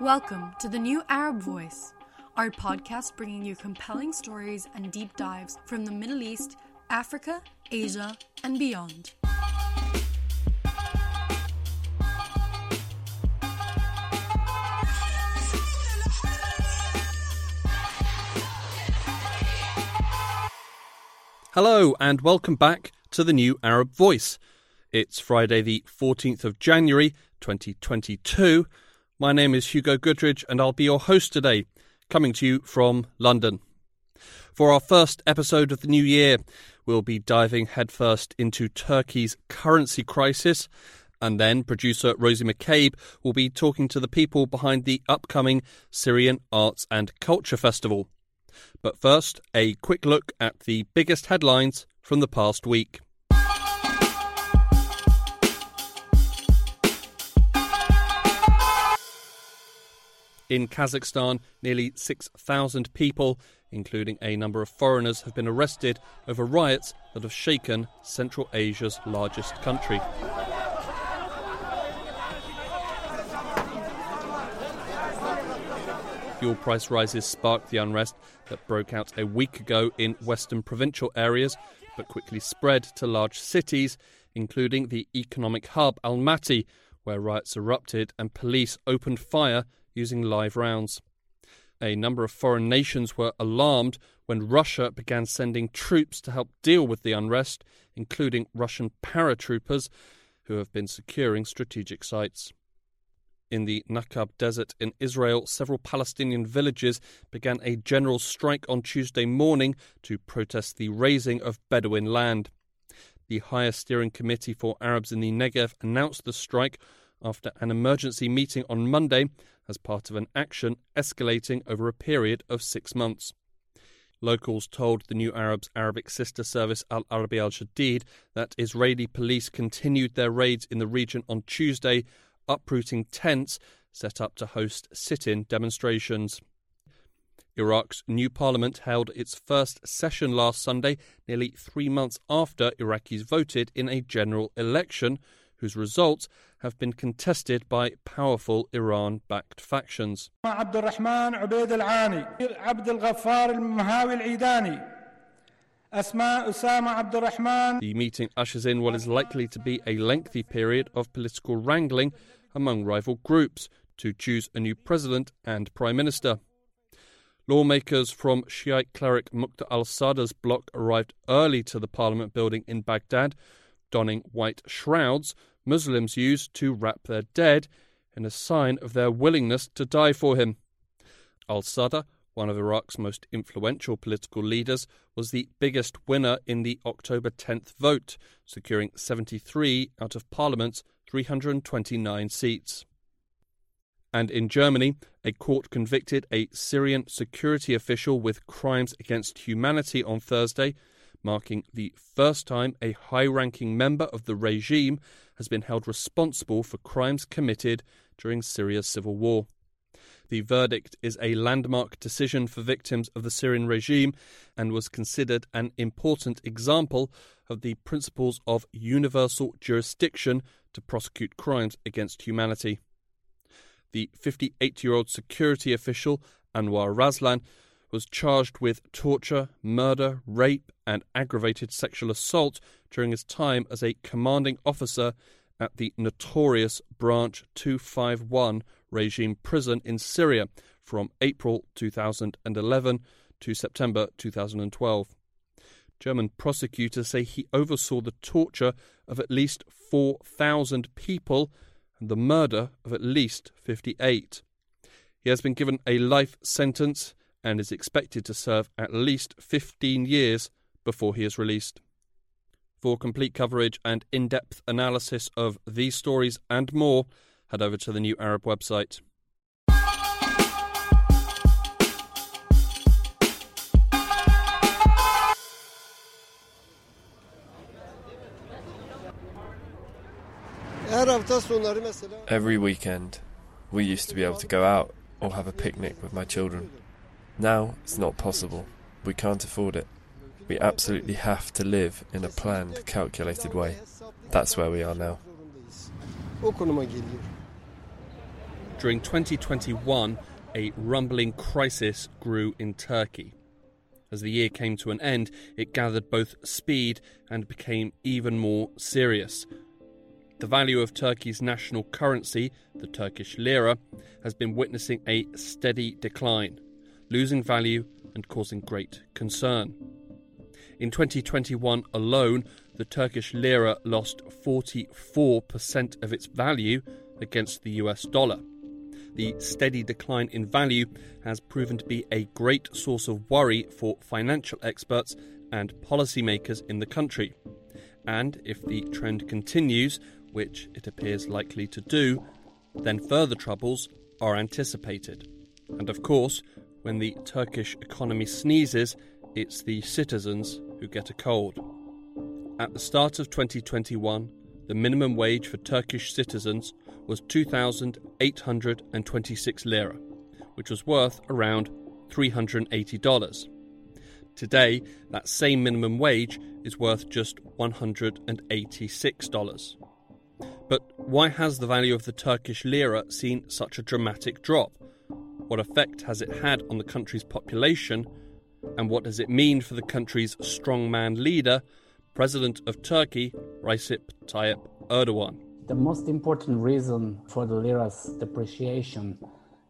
Welcome to the New Arab Voice, our podcast bringing you compelling stories and deep dives from the Middle East, Africa, Asia, and beyond. Hello, and welcome back to the New Arab Voice. It's Friday, the 14th of January, 2022. My name is Hugo Goodridge, and I'll be your host today, coming to you from London. For our first episode of the new year, we'll be diving headfirst into Turkey's currency crisis, and then producer Rosie McCabe will be talking to the people behind the upcoming Syrian Arts and Culture Festival. But first, a quick look at the biggest headlines from the past week. In Kazakhstan, nearly 6,000 people, including a number of foreigners, have been arrested over riots that have shaken Central Asia's largest country. Fuel price rises sparked the unrest that broke out a week ago in western provincial areas, but quickly spread to large cities, including the economic hub Almaty, where riots erupted and police opened fire using live rounds. A number of foreign nations were alarmed when Russia began sending troops to help deal with the unrest, including Russian paratroopers who have been securing strategic sites. In the Naqab Desert in Israel, several Palestinian villages began a general strike on Tuesday morning to protest the razing of Bedouin land. The Higher Steering Committee for Arabs in the Negev announced the strike after an emergency meeting on Monday as part of an action escalating over a period of six months. Locals told the New Arab's Arabic sister service Al Arabi al Jadid that Israeli police continued their raids in the region on Tuesday uprooting tents set up to host sit in demonstrations. Iraq's new parliament held its first session last Sunday, nearly three months after Iraqis voted in a general election, whose results have been contested by powerful Iran backed factions. The meeting ushers in what is likely to be a lengthy period of political wrangling among rival groups to choose a new president and prime minister. Lawmakers from Shiite cleric Muqtada al Sadr's bloc arrived early to the parliament building in Baghdad, donning white shrouds Muslims used to wrap their dead in a sign of their willingness to die for him. Al Sadr, one of Iraq's most influential political leaders, was the biggest winner in the October 10th vote, securing 73 out of Parliament's 329 seats. And in Germany, a court convicted a Syrian security official with crimes against humanity on Thursday, marking the first time a high ranking member of the regime has been held responsible for crimes committed during Syria's civil war. The verdict is a landmark decision for victims of the Syrian regime and was considered an important example of the principles of universal jurisdiction to prosecute crimes against humanity. The 58 year old security official, Anwar Raslan, was charged with torture, murder, rape, and aggravated sexual assault during his time as a commanding officer at the notorious Branch 251 regime prison in Syria from April 2011 to September 2012. German prosecutors say he oversaw the torture of at least 4,000 people and the murder of at least 58. He has been given a life sentence and is expected to serve at least 15 years before he is released. For complete coverage and in depth analysis of these stories and more, head over to the New Arab website. Every weekend, we used to be able to go out or have a picnic with my children. Now it's not possible. We can't afford it. We absolutely have to live in a planned, calculated way. That's where we are now. During 2021, a rumbling crisis grew in Turkey. As the year came to an end, it gathered both speed and became even more serious. The value of Turkey's national currency, the Turkish lira, has been witnessing a steady decline, losing value and causing great concern. In 2021 alone, the Turkish lira lost 44% of its value against the US dollar. The steady decline in value has proven to be a great source of worry for financial experts and policymakers in the country. And if the trend continues, which it appears likely to do, then further troubles are anticipated. And of course, when the Turkish economy sneezes, it's the citizens who get a cold. At the start of 2021, the minimum wage for Turkish citizens was 2,826 lira, which was worth around $380. Today, that same minimum wage is worth just $186. But why has the value of the Turkish lira seen such a dramatic drop? What effect has it had on the country's population? And what does it mean for the country's strongman leader, President of Turkey, Recep Tayyip Erdogan? The most important reason for the lira's depreciation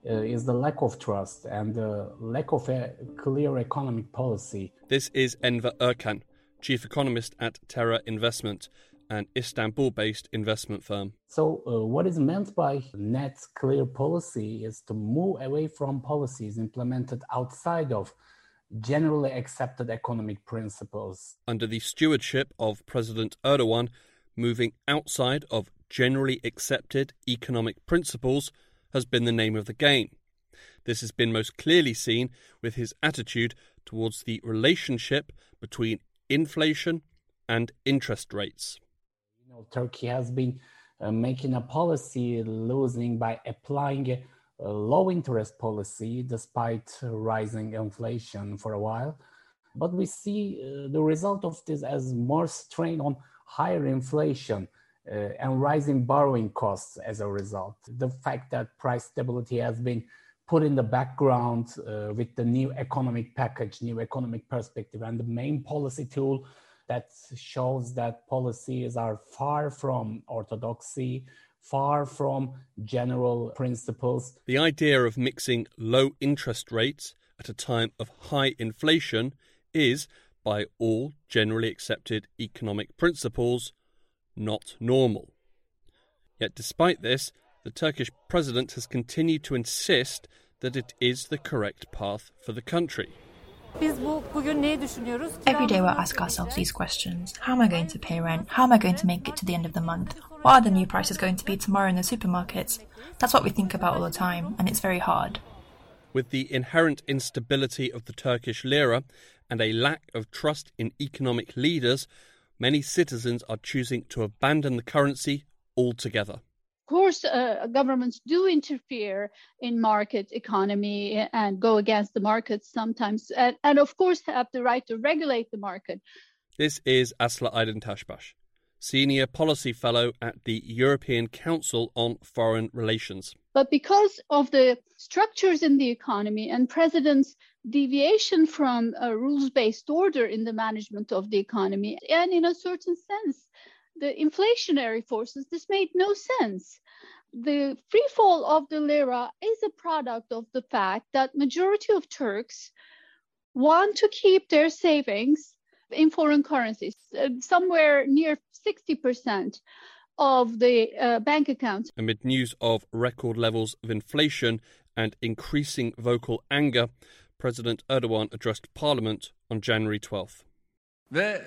uh, is the lack of trust and the lack of a clear economic policy. This is Enver Erkan, chief economist at Terra Investment, an Istanbul based investment firm. So, uh, what is meant by net clear policy is to move away from policies implemented outside of generally accepted economic principles. Under the stewardship of President Erdogan, moving outside of generally accepted economic principles has been the name of the game. This has been most clearly seen with his attitude towards the relationship between inflation and interest rates. Turkey has been uh, making a policy losing by applying a low interest policy despite rising inflation for a while. But we see uh, the result of this as more strain on higher inflation uh, and rising borrowing costs as a result. The fact that price stability has been put in the background uh, with the new economic package, new economic perspective, and the main policy tool that shows that policies are far from orthodoxy, far from general principles. The idea of mixing low interest rates at a time of high inflation is, by all generally accepted economic principles, not normal. Yet, despite this, the Turkish president has continued to insist that it is the correct path for the country. Every day we ask ourselves these questions How am I going to pay rent? How am I going to make it to the end of the month? What are the new prices going to be tomorrow in the supermarkets? That's what we think about all the time, and it's very hard. With the inherent instability of the Turkish lira and a lack of trust in economic leaders, many citizens are choosing to abandon the currency altogether. Of course, uh, governments do interfere in market economy and go against the markets sometimes, and, and of course have the right to regulate the market. This is Asli Aydintasbas, Senior Policy Fellow at the European Council on Foreign Relations. But because of the structures in the economy and president's deviation from a rules-based order in the management of the economy, and in a certain sense, the inflationary forces, this made no sense. The free fall of the lira is a product of the fact that majority of Turks want to keep their savings in foreign currencies, uh, somewhere near 60% of the uh, bank accounts. Amid news of record levels of inflation and increasing vocal anger, President Erdogan addressed Parliament on January 12th. Ve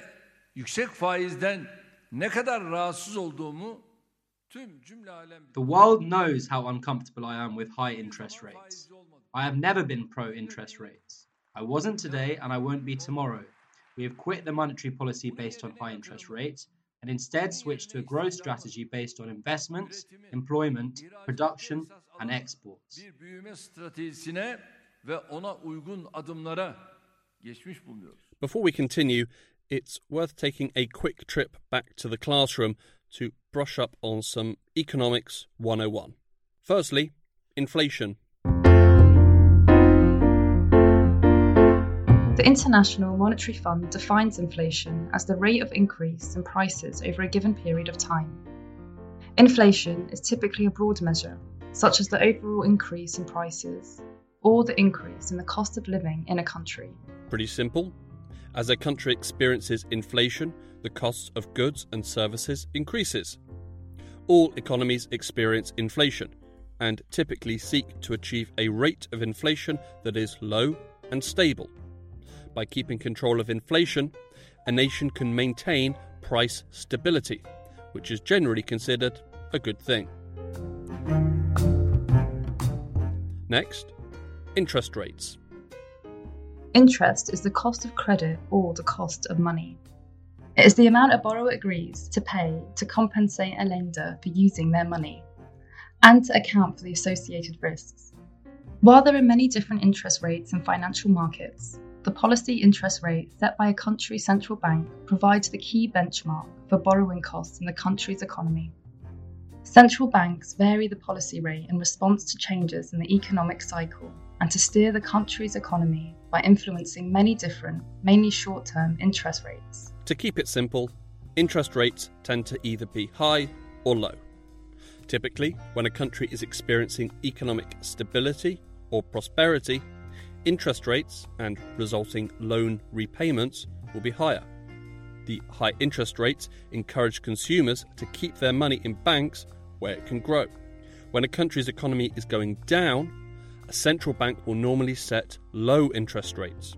yüksek faizden ne kadar rahatsız olduğumu tüm cümle alem The world knows how uncomfortable I am with high interest rates. I have never been pro interest rates. I wasn't today and I won't be tomorrow. We have quit the monetary policy based on high interest rates and instead switched to a growth strategy based on investments, employment, production, and exports. bir büyüme stratejisine ve ona uygun adımlara geçmiş bulunuyoruz. Before we continue, it's worth taking a quick trip back to the classroom to brush up on some Economics 101. Firstly, inflation. The International Monetary Fund defines inflation as the rate of increase in prices over a given period of time. Inflation is typically a broad measure, such as the overall increase in prices or the increase in the cost of living in a country. Pretty simple. As a country experiences inflation, the cost of goods and services increases. All economies experience inflation and typically seek to achieve a rate of inflation that is low and stable. By keeping control of inflation, a nation can maintain price stability, which is generally considered a good thing. Next, interest rates. Interest is the cost of credit or the cost of money. It is the amount a borrower agrees to pay to compensate a lender for using their money and to account for the associated risks. While there are many different interest rates in financial markets, the policy interest rate set by a country's central bank provides the key benchmark for borrowing costs in the country's economy. Central banks vary the policy rate in response to changes in the economic cycle and to steer the country's economy by influencing many different, mainly short term interest rates. To keep it simple, interest rates tend to either be high or low. Typically, when a country is experiencing economic stability or prosperity, interest rates and resulting loan repayments will be higher. The high interest rates encourage consumers to keep their money in banks where it can grow. When a country's economy is going down, a central bank will normally set low interest rates.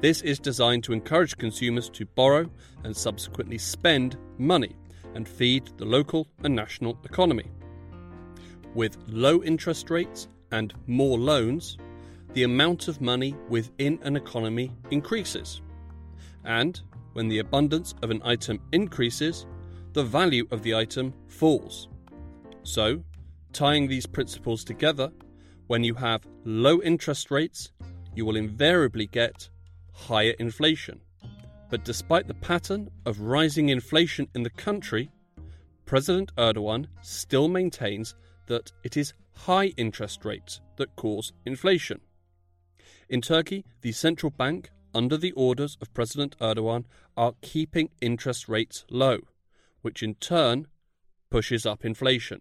This is designed to encourage consumers to borrow and subsequently spend money and feed the local and national economy. With low interest rates and more loans, the amount of money within an economy increases. And when the abundance of an item increases, the value of the item falls. So, tying these principles together, when you have low interest rates, you will invariably get higher inflation. But despite the pattern of rising inflation in the country, President Erdogan still maintains that it is high interest rates that cause inflation. In Turkey, the central bank, under the orders of President Erdogan, are keeping interest rates low, which in turn pushes up inflation.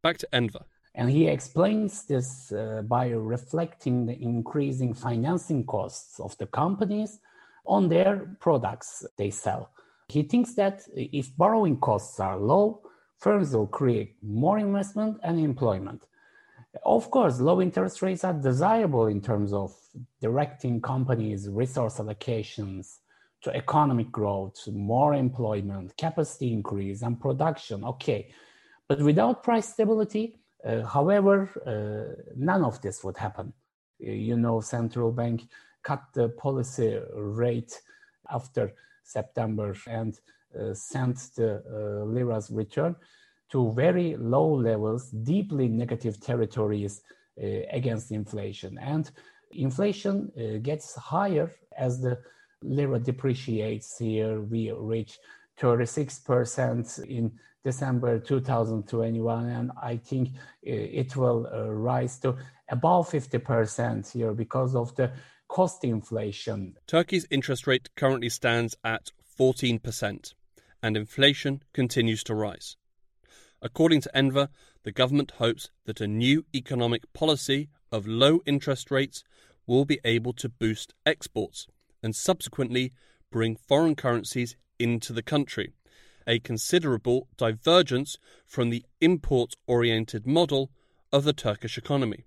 Back to Enver. And he explains this uh, by reflecting the increasing financing costs of the companies on their products they sell. He thinks that if borrowing costs are low, firms will create more investment and employment. Of course, low interest rates are desirable in terms of directing companies' resource allocations to economic growth, more employment, capacity increase, and production. Okay. But without price stability, however, uh, none of this would happen. Uh, you know, central bank cut the policy rate after September and uh, sent the uh, lira's return to very low levels, deeply negative territories uh, against inflation. And inflation uh, gets higher as the lira depreciates. Here we reach 36% in December 2021, and I think uh, it will uh, rise to above 50% here because of the cost inflation. Turkey's interest rate currently stands at 14%, and inflation continues to rise. According to Enver, the government hopes that a new economic policy of low interest rates will be able to boost exports and subsequently bring foreign currencies into the country, a considerable divergence from the import oriented model of the Turkish economy.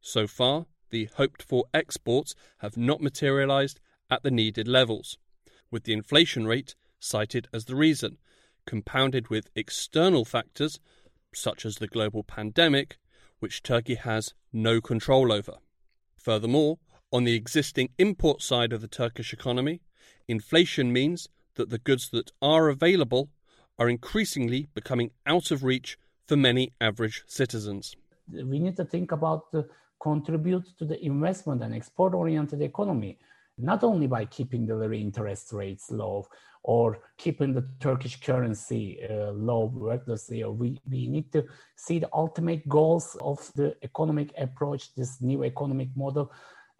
So far, the hoped for exports have not materialized at the needed levels, with the inflation rate cited as the reason, compounded with external factors such as the global pandemic, which Turkey has no control over. Furthermore, on the existing import side of the Turkish economy, inflation means that the goods that are available are increasingly becoming out of reach for many average citizens. We need to think about the contribute to the investment and export oriented economy. not only by keeping the lira interest rates low or keeping the Turkish currency uh, low recklessly, we, we need to see the ultimate goals of the economic approach, this new economic model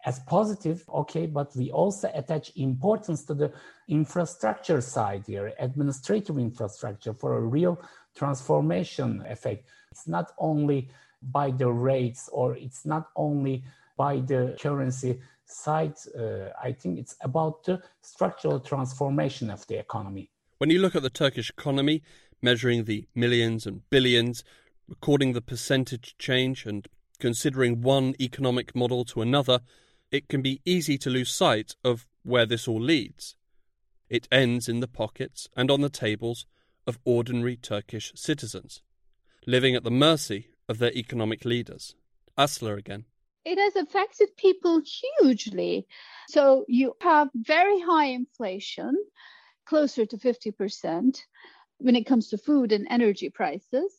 as positive, okay, but we also attach importance to the infrastructure side here, administrative infrastructure for a real transformation effect. It's not only by the rates or it's not only by the currency side. Uh, I think it's about the structural transformation of the economy. When you look at the Turkish economy, measuring the millions and billions, recording the percentage change, and considering one economic model to another, it can be easy to lose sight of where this all leads. It ends in the pockets and on the tables of ordinary Turkish citizens, living at the mercy of their economic leaders. Asli again. It has affected people hugely. So you have very high inflation, closer to 50% when it comes to food and energy prices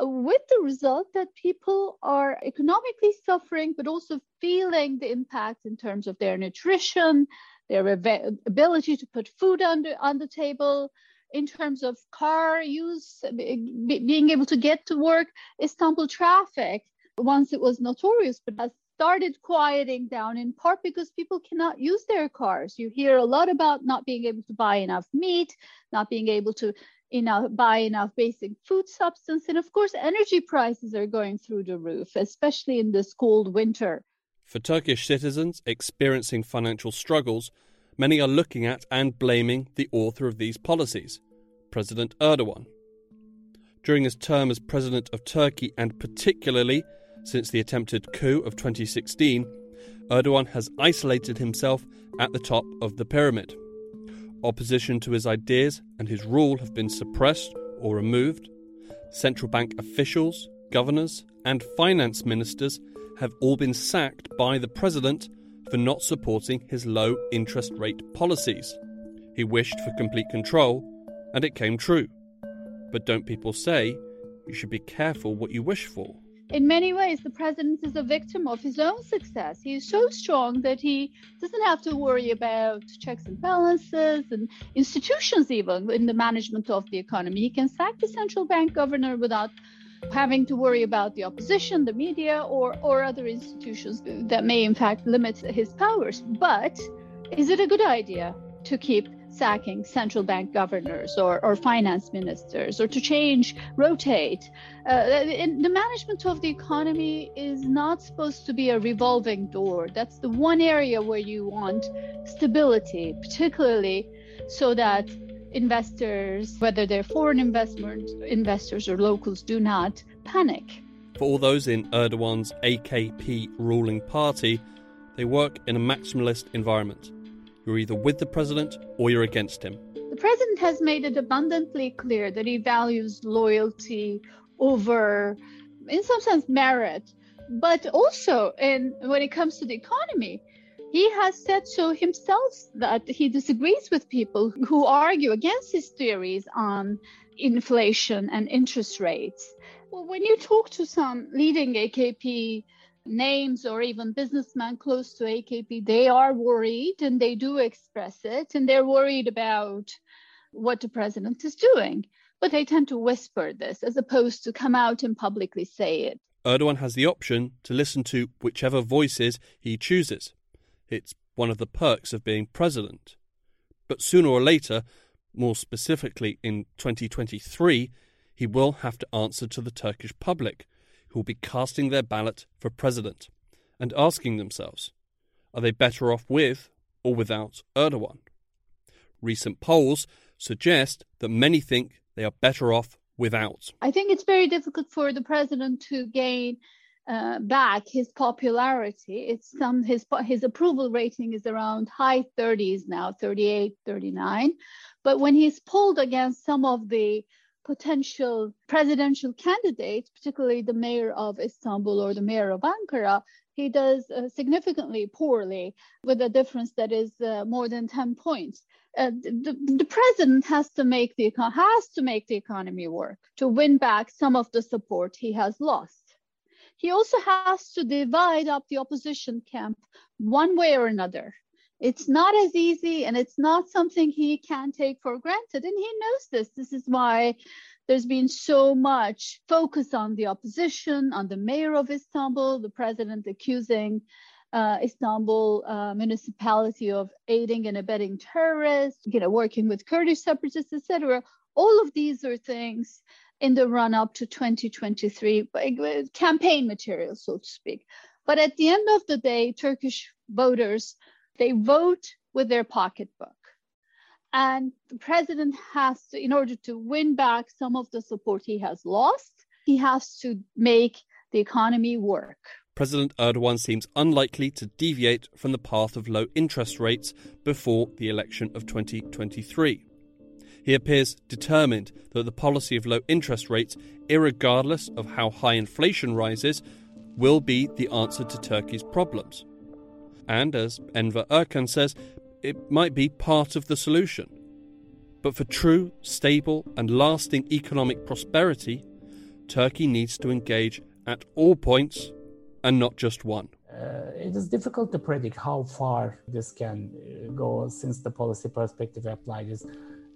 with the result that people are economically suffering, but also feeling the impact in terms of their nutrition, their ability to put food on the, on the table, in terms of car use, being able to get to work. Istanbul traffic, once it was notorious, but has started quieting down in part because people cannot use their cars. You hear a lot about not being able to buy enough meat, not being able to enough buy enough basic food substance and of course energy prices are going through the roof especially in this cold winter. For turkish citizens experiencing financial struggles many are looking at and blaming the author of these policies president erdogan. During his term as president of turkey and particularly since the attempted coup of 2016 erdogan has isolated himself at the top of the pyramid Opposition to his ideas and his rule have been suppressed or removed. Central bank officials, governors, and finance ministers have all been sacked by the president for not supporting his low interest rate policies. He wished for complete control, and it came true. But don't people say you should be careful what you wish for? In many ways, the president is a victim of his own success. He is so strong that he doesn't have to worry about checks and balances and institutions, even in the management of the economy. He can sack the central bank governor without having to worry about the opposition, the media, or, or other institutions that may, in fact, limit his powers. But is it a good idea to keep sacking central bank governors or, or finance ministers or to change, rotate. Uh, the management of the economy is not supposed to be a revolving door. That's the one area where you want stability, particularly so that investors, whether they're foreign investment investors or locals, do not panic. For all those in Erdogan's AKP ruling party, they work in a maximalist environment you're either with the president or you're against him. The president has made it abundantly clear that he values loyalty over, in some sense, merit, but also in when it comes to the economy. He has said so himself that he disagrees with people who argue against his theories on inflation and interest rates. Well, when you talk to some leading AKP names or even businessmen close to AKP, they are worried and they do express it, and they're worried about what the president is doing. But they tend to whisper this as opposed to come out and publicly say it. Erdogan has the option to listen to whichever voices he chooses. It's one of the perks of being president. But sooner or later, more specifically in 2023, he will have to answer to the Turkish public who will be casting their ballot for president and asking themselves are they better off with or without Erdogan? Recent polls suggest that many think they are better off without. I think it's very difficult for the president to gain uh, back his popularity. It's some his his approval rating is around high 30s now, 38, 39. But when he's pulled against some of the potential presidential candidates, particularly the mayor of Istanbul or the mayor of Ankara, he does uh, significantly poorly with a difference that is uh, more than 10 points. Uh, the, the, president has to make the has to make the economy work to win back some of the support he has lost. He also has to divide up the opposition camp one way or another It's not as easy and it's not something he can take for granted. And he knows this. This is why there's been so much focus on the opposition, on the mayor of Istanbul, the president accusing uh, Istanbul uh, municipality of aiding and abetting terrorists, you know, working with Kurdish separatists, etc. All of these are things in the run up to 2023, campaign material, so to speak. But at the end of the day, Turkish voters, they vote with their pocketbook. And the president has to, in order to win back some of the support he has lost, he has to make the economy work. President Erdogan seems unlikely to deviate from the path of low interest rates before the election of 2023. He appears determined that the policy of low interest rates, regardless of how high inflation rises, will be the answer to Turkey's problems. And as Enver Erkan says, it might be part of the solution. But for true, stable, and lasting economic prosperity, Turkey needs to engage at all points and not just one. Uh, it is difficult to predict how far this can uh, go since the policy perspective applied is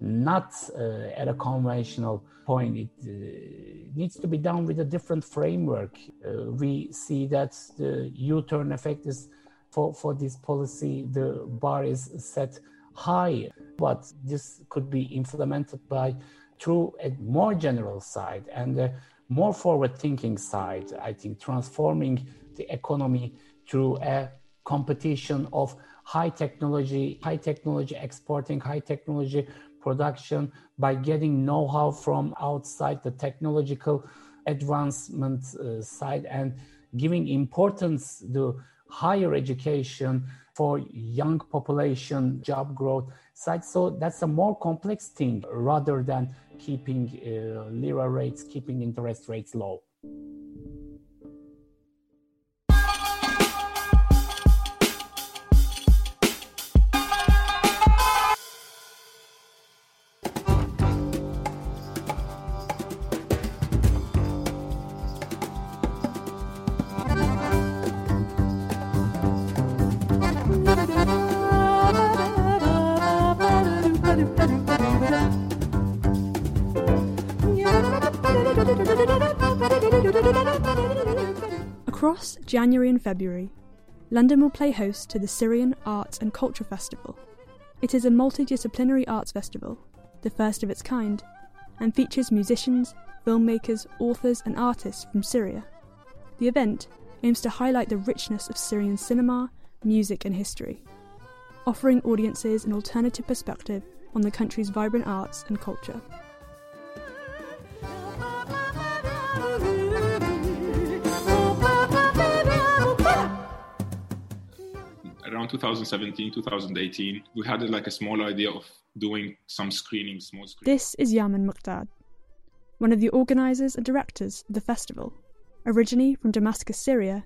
not uh, at a conventional point. It uh, needs to be done with a different framework. Uh, we see that the U turn effect is for, for this policy, the bar is set high, but this could be implemented by through a more general side and a more forward thinking side. I think transforming the economy through a competition of high technology, high technology exporting, high technology production by getting know-how from outside the technological advancement uh, side and giving importance to higher education for young population job growth side. So that's a more complex thing rather than keeping uh, lira rates, keeping interest rates low. January and February, London will play host to the Syrian Arts and Culture Festival. It is a multidisciplinary arts festival, the first of its kind, and features musicians, filmmakers, authors, and artists from Syria. The event aims to highlight the richness of Syrian cinema, music, and history, offering audiences an alternative perspective on the country's vibrant arts and culture. Around 2017 2018 we had uh, like a small idea of doing some screening small screenings. this is yaman muqdad one of the organizers and directors of the festival. Originally from damascus syria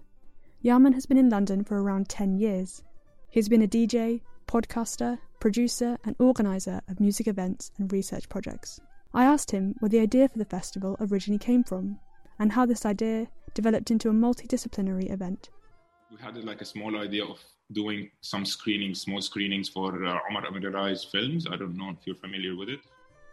yaman has been in london for around 10 years. He's been a dj podcaster producer and organizer of music events and research projects. I asked him where the idea for the festival originally came from and how this idea developed into a multidisciplinary event had like a small idea of doing some screenings, small screenings for uh, Omar Amiralay's films. I don't know if you're familiar with it.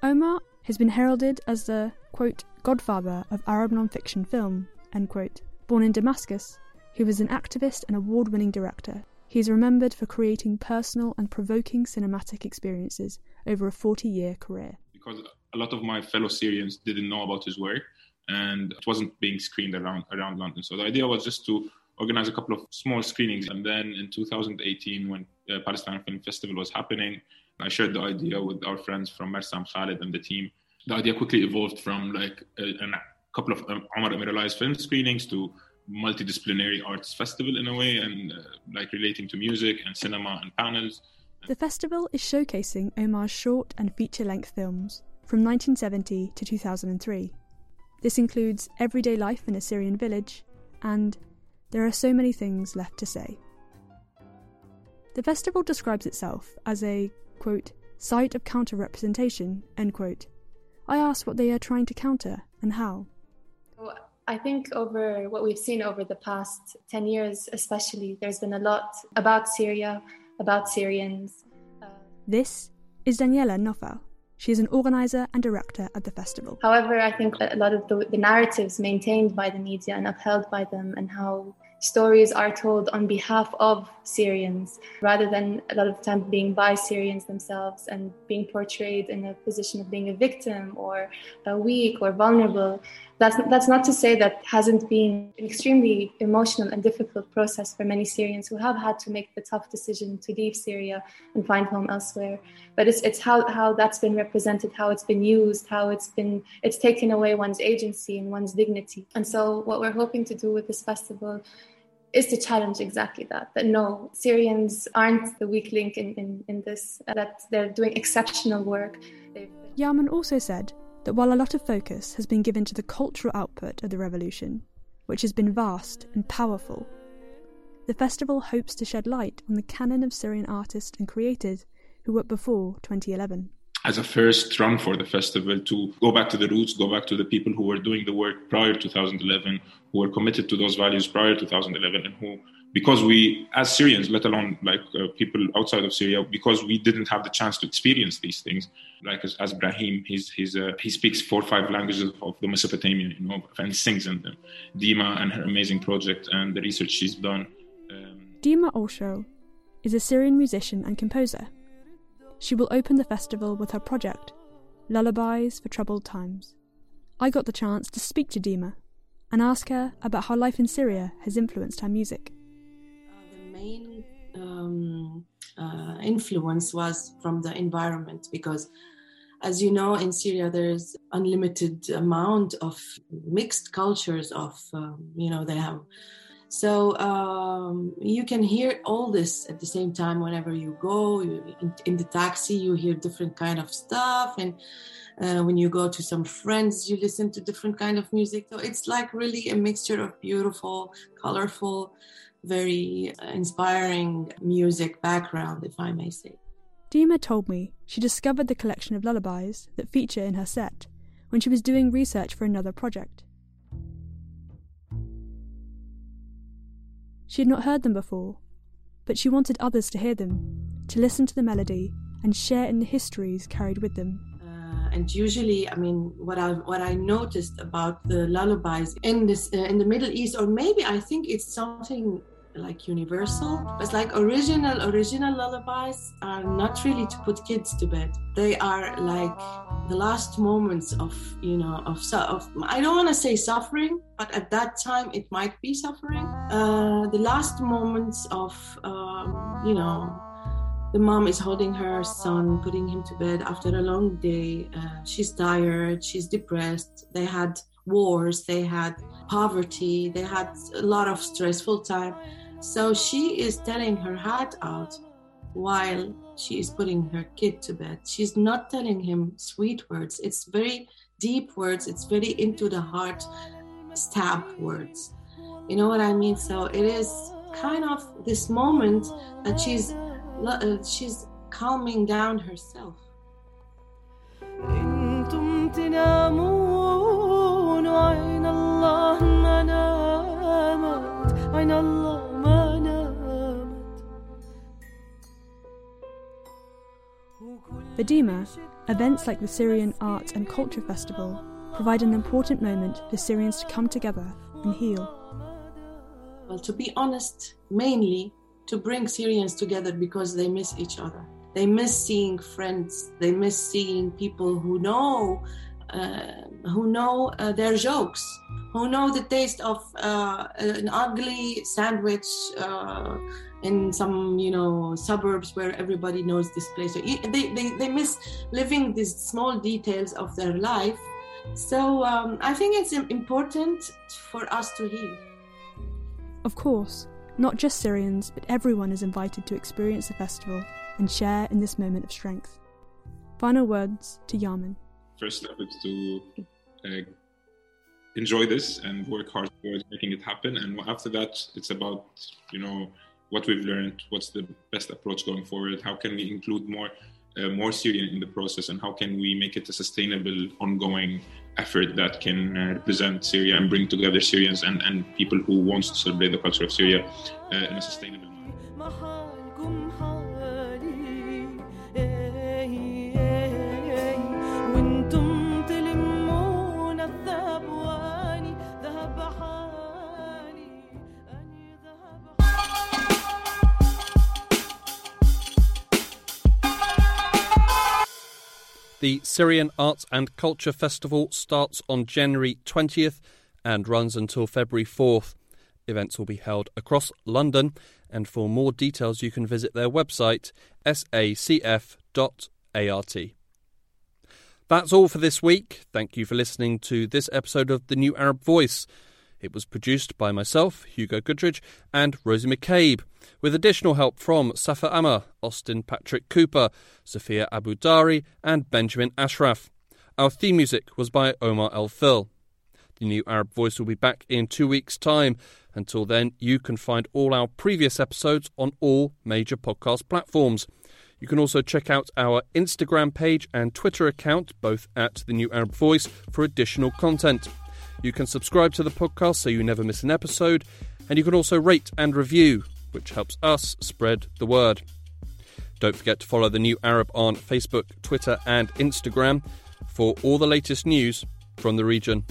Omar has been heralded as the, quote, godfather of Arab non-fiction film, end quote. Born in Damascus, he was an activist and award winning director. He is remembered for creating personal and provoking cinematic experiences over a 40 year career. Because a lot of my fellow Syrians didn't know about his work and it wasn't being screened around, around London. So the idea was just to organized a couple of small screenings. And then in 2018, when the Palestine Film Festival was happening, I shared the idea with our friends from Mersam Khalid and the team. The idea quickly evolved from like a, a couple of um, Omar Amiralay film screenings to multidisciplinary arts festival in a way and uh, like relating to music and cinema and panels. The festival is showcasing Omar's short and feature length films from 1970 to 2003. This includes Everyday Life in a Syrian Village and there are so many things left to say. The festival describes itself as a, quote, site of counter representation, end quote. I asked what they are trying to counter and how. I think over what we've seen over the past 10 years, especially, there's been a lot about Syria about Syrians. Uh, this is Daniela Nofal. She is an organizer and director at the festival. However, I think a lot of the, the narratives maintained by the media and upheld by them, and how stories are told on behalf of Syrians rather than a lot of time being by Syrians themselves and being portrayed in a position of being a victim or a weak or vulnerable. That's, that's not to say that hasn't been an extremely emotional and difficult process for many Syrians who have had to make the tough decision to leave Syria and find home elsewhere. But it's, it's how, how that's been represented, how it's been used, how it's been it's taken away one's agency and one's dignity. And so what we're hoping to do with this festival is to challenge exactly that that no syrians aren't the weak link in, in, in this that they're doing exceptional work Yaman also said that while a lot of focus has been given to the cultural output of the revolution which has been vast and powerful the festival hopes to shed light on the canon of syrian artists and creators who worked before 2011 as a first run for the festival to go back to the roots, go back to the people who were doing the work prior to 2011, who were committed to those values prior to 2011, and who, because we, as Syrians, let alone like uh, people outside of Syria, because we didn't have the chance to experience these things, like as, as Brahim, he's, he's, uh, he speaks four or five languages of the Mesopotamia, you know, and sings in them. Dima and her amazing project and the research she's done. Um, Dima Orsho is a Syrian musician and composer she will open the festival with her project, Lullabies for Troubled Times. I got the chance to speak to Dima and ask her about how life in Syria has influenced her music. Main um, uh, influence was from the environment because as you know in syria there's unlimited amount of mixed cultures of um, you know they have so um, you can hear all this at the same time whenever you go. You, in, in, the taxi, you hear different kind of stuff, and uh, when you go to some friends, you listen to different kind of music. So it's like really a mixture of beautiful, colorful, very inspiring music background, if I may say. Dima told me she discovered the collection of lullabies that feature in her set when she was doing research for another project. She had not heard them before, but she wanted others to hear them, to listen to the melody and share in the histories carried with them. Uh, and usually, I mean, what I what I noticed about the lullabies in this uh, in the Middle East, or maybe I think it's something like universal. but like original original lullabies are not really to put kids to bed. They are like the last moments of you know of of I don't want to say suffering, but at that time it might be suffering. Uh, the last moments of um, you know the mom is holding her son, putting him to bed after a long day. Uh, she's tired, she's depressed. They had wars, they had poverty, they had a lot of stressful time. So she is telling her heart out while she is putting her kid to bed. She's not telling him sweet words. It's very deep words. It's very into the heart stab words. You know what I mean? So it is kind of this moment that she's uh, she's calming down herself. For Dima, events like the Syrian Arts and Culture Festival provide an important moment for Syrians to come together and heal. Well, to be honest, mainly to bring Syrians together because they miss each other. They miss seeing friends. They miss seeing people who know, uh, who know uh, their jokes, who know the taste of uh, an ugly sandwich uh, in some you know suburbs where everybody knows this place. So they, they, they miss living these small details of their life. So um, i think it's important for us to heal. Of course not just syrians but everyone is invited to experience the festival and share in this moment of strength. Final words to yaman. First step is to uh, enjoy this and work hard towards making it happen and after that it's about you know what we've learned, what's the best approach going forward, how can we include more uh, more Syrian in the process, and how can we make it a sustainable, ongoing effort that can uh, represent Syria and bring together Syrians and, and people who want to celebrate the culture of Syria uh, in a sustainable manner. The Syrian Arts and Culture Festival starts on January 20th and runs until February 4th. Events will be held across London, and for more details, you can visit their website sacf.art. That's all for this week. Thank you for listening to this episode of The New Arab Voice. It was produced by myself, Hugo Goodridge, and Rosie McCabe, with additional help from Safa Amma, Austin Patrick Cooper, Sophia Abu Dari, and Benjamin Ashraf. Our theme music was by Omar al-Fil. The New Arab Voice will be back in two weeks' time. Until then, you can find all our previous episodes on all major podcast platforms. You can also check out our Instagram page and Twitter account, both at The New Arab Voice, for additional content. You can subscribe to the podcast so you never miss an episode, and you can also rate and review, which helps us spread the word. Don't forget to follow The New Arab on Facebook, Twitter, and Instagram for all the latest news from the region.